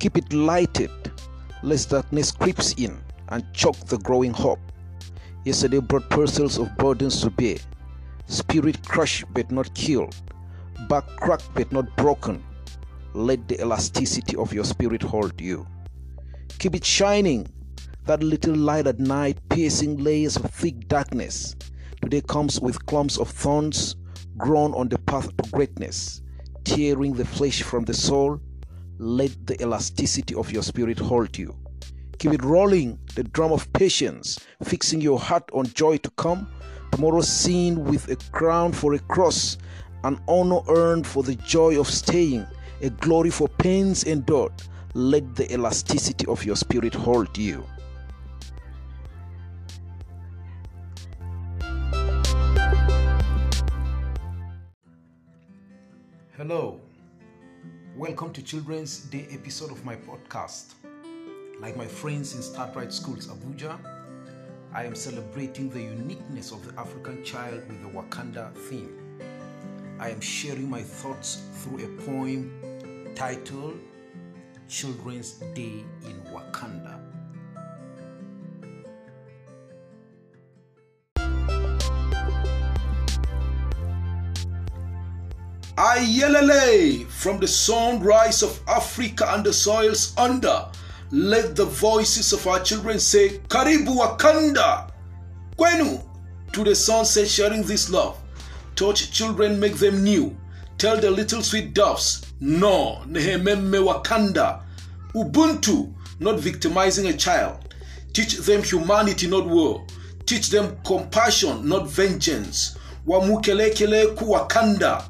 Keep it lighted, lest darkness creeps in and choke the growing hope. Yesterday brought parcels of burdens to bear. Spirit crushed but not killed, back cracked but not broken. Let the elasticity of your spirit hold you. Keep it shining, that little light at night, piercing layers of thick darkness. Today comes with clumps of thorns grown on the path to greatness, tearing the flesh from the soul. Let the elasticity of your spirit hold you. Keep it rolling, the drum of patience, fixing your heart on joy to come. Tomorrow seen with a crown for a cross, an honor earned for the joy of staying, a glory for pains endured. Let the elasticity of your spirit hold you. Hello, welcome to Children's Day episode of my podcast. Like my friends in Starbright Schools Abuja, I am celebrating the uniqueness of the African child with the Wakanda theme. I am sharing my thoughts through a poem titled Children's Day in Ayelele, from the sunrise of Africa and the soils under, let the voices of our children say, Karibu Wakanda, Kwenu, to the sunset sharing this love. Touch children, make them new. Tell the little sweet doves, no, Nehememe Wakanda, Ubuntu, not victimizing a child. Teach them humanity, not war. Teach them compassion, not vengeance. Wamukelekele ku Wakanda,